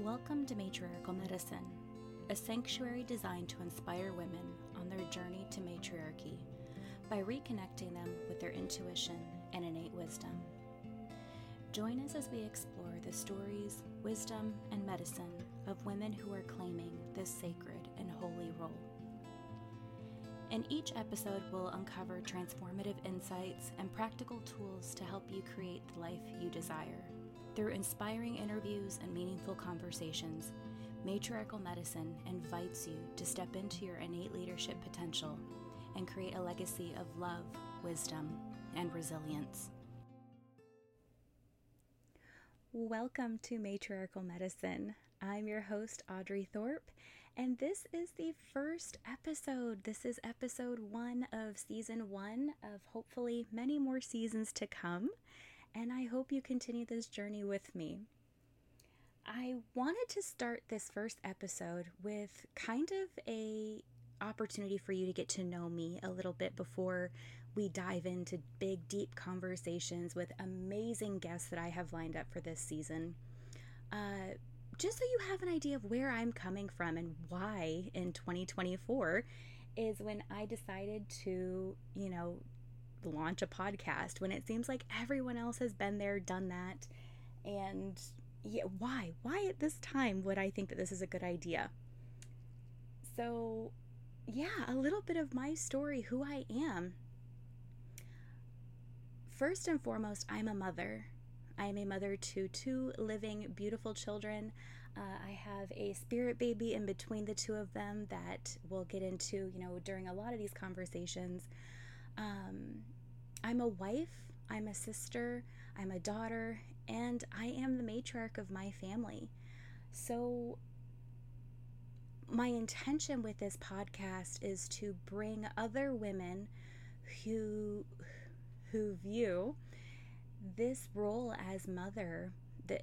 Welcome to Matriarchal Medicine, a sanctuary designed to inspire women on their journey to matriarchy by reconnecting them with their intuition and innate wisdom. Join us as we explore the stories, wisdom, and medicine of women who are claiming this sacred and holy role. In each episode, we'll uncover transformative insights and practical tools to help you create the life you desire. Through inspiring interviews and meaningful conversations, Matriarchal Medicine invites you to step into your innate leadership potential and create a legacy of love, wisdom, and resilience. Welcome to Matriarchal Medicine. I'm your host, Audrey Thorp, and this is the first episode. This is episode one of season one of hopefully many more seasons to come and I hope you continue this journey with me. I wanted to start this first episode with kind of a opportunity for you to get to know me a little bit before we dive into big deep conversations with amazing guests that I have lined up for this season. Uh, just so you have an idea of where I'm coming from and why in 2024 is when I decided to, you know, launch a podcast when it seems like everyone else has been there, done that. And yeah, why? Why at this time would I think that this is a good idea? So, yeah, a little bit of my story, who I am. First and foremost, I'm a mother. I am a mother to two living, beautiful children. Uh, I have a spirit baby in between the two of them that we'll get into, you know, during a lot of these conversations. Um, I'm a wife, I'm a sister, I'm a daughter, and I am the matriarch of my family. So, my intention with this podcast is to bring other women who who view this role as mother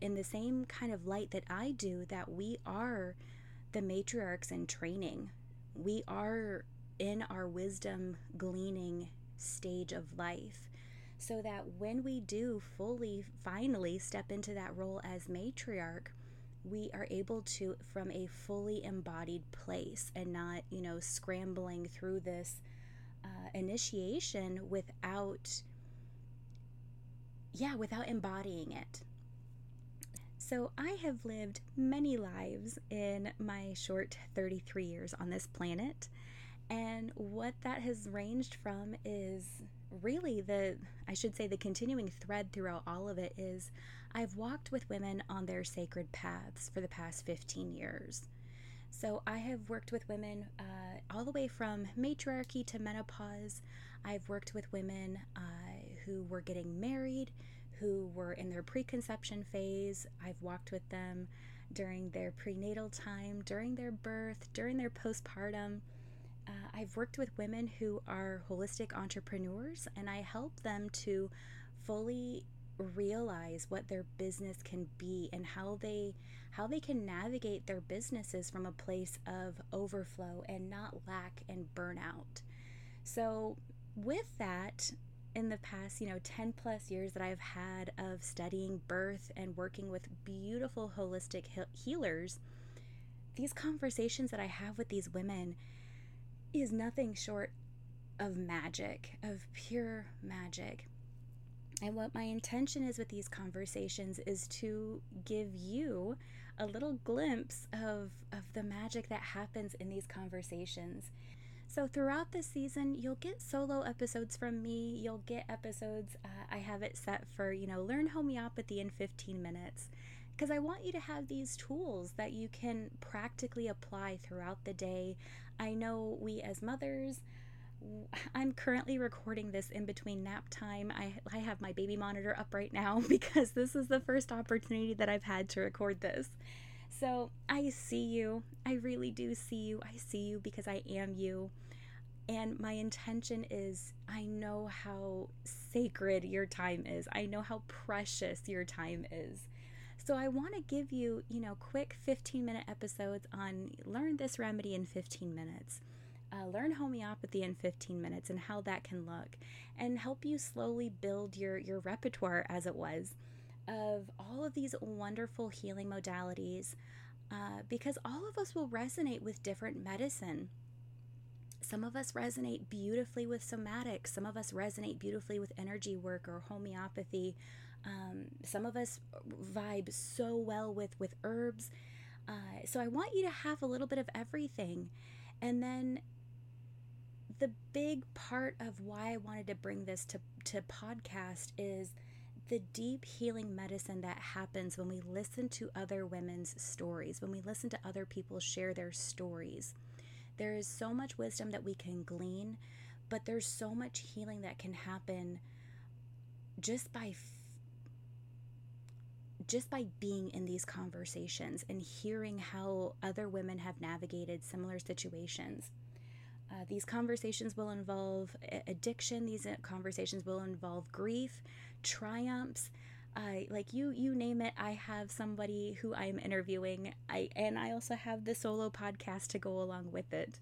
in the same kind of light that I do that we are the matriarchs in training. We are in our wisdom gleaning stage of life. So that when we do fully finally step into that role as matriarch we are able to from a fully embodied place and not you know scrambling through this uh, initiation without yeah without embodying it. So i have lived many lives in my short 33 years on this planet and what that has ranged from is really the, I should say, the continuing thread throughout all of it is I've walked with women on their sacred paths for the past 15 years. So I have worked with women uh, all the way from menarche to menopause. I've worked with women uh, who were getting married, who were in their preconception phase. I've walked with them during their prenatal time, during their birth, during their postpartum uh, I've worked with women who are holistic entrepreneurs and I help them to fully realize what their business can be and how they how they can navigate their businesses from a place of overflow and not lack and burnout. So with that in the past, you know, 10 plus years that I've had of studying birth and working with beautiful holistic healers, these conversations that I have with these women is nothing short of magic, of pure magic. And what my intention is with these conversations is to give you a little glimpse of, of the magic that happens in these conversations. So, throughout the season, you'll get solo episodes from me. You'll get episodes, uh, I have it set for, you know, learn homeopathy in 15 minutes because I want you to have these tools that you can practically apply throughout the day. I know we as mothers, I'm currently recording this in between nap time. I, I have my baby monitor up right now because this is the first opportunity that I've had to record this. So I see you. I really do see you. I see you because I am you. And my intention is I know how sacred your time is, I know how precious your time is. So I want to give you, you know, quick 15 minute episodes on learn this remedy in 15 minutes. Uh, learn homeopathy in 15 minutes and how that can look and help you slowly build your your repertoire as it was of all of these wonderful healing modalities uh, because all of us will resonate with different medicine. Some of us resonate beautifully with somatic, some of us resonate beautifully with energy work or homeopathy. Um, some of us vibe so well with with herbs. Uh, so I want you to have a little bit of everything, and then the big part of why I wanted to bring this to to podcast is the deep healing medicine that happens when we listen to other women's stories, when we listen to other people share their stories. There is so much wisdom that we can glean, but there's so much healing that can happen just by f- just by being in these conversations and hearing how other women have navigated similar situations. Uh, these conversations will involve addiction. These uh, conversations will involve grief, triumphs. Like you, you name it. I have somebody who I am interviewing. I and I also have the solo podcast to go along with it.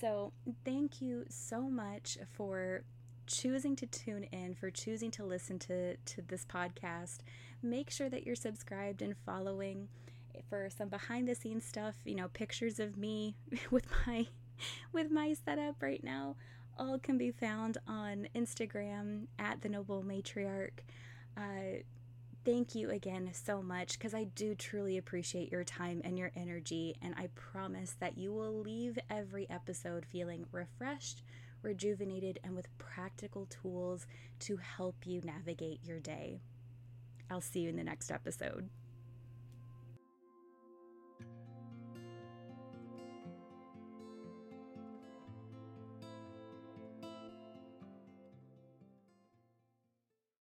So thank you so much for choosing to tune in, for choosing to listen to to this podcast. Make sure that you're subscribed and following for some behind the scenes stuff. You know, pictures of me with my with my setup right now all can be found on Instagram at the Noble Matriarch. Uh, thank you again so much because I do truly appreciate your time and your energy, and I promise that you will leave every episode feeling refreshed, rejuvenated, and with practical tools to help you navigate your day. I'll see you in the next episode.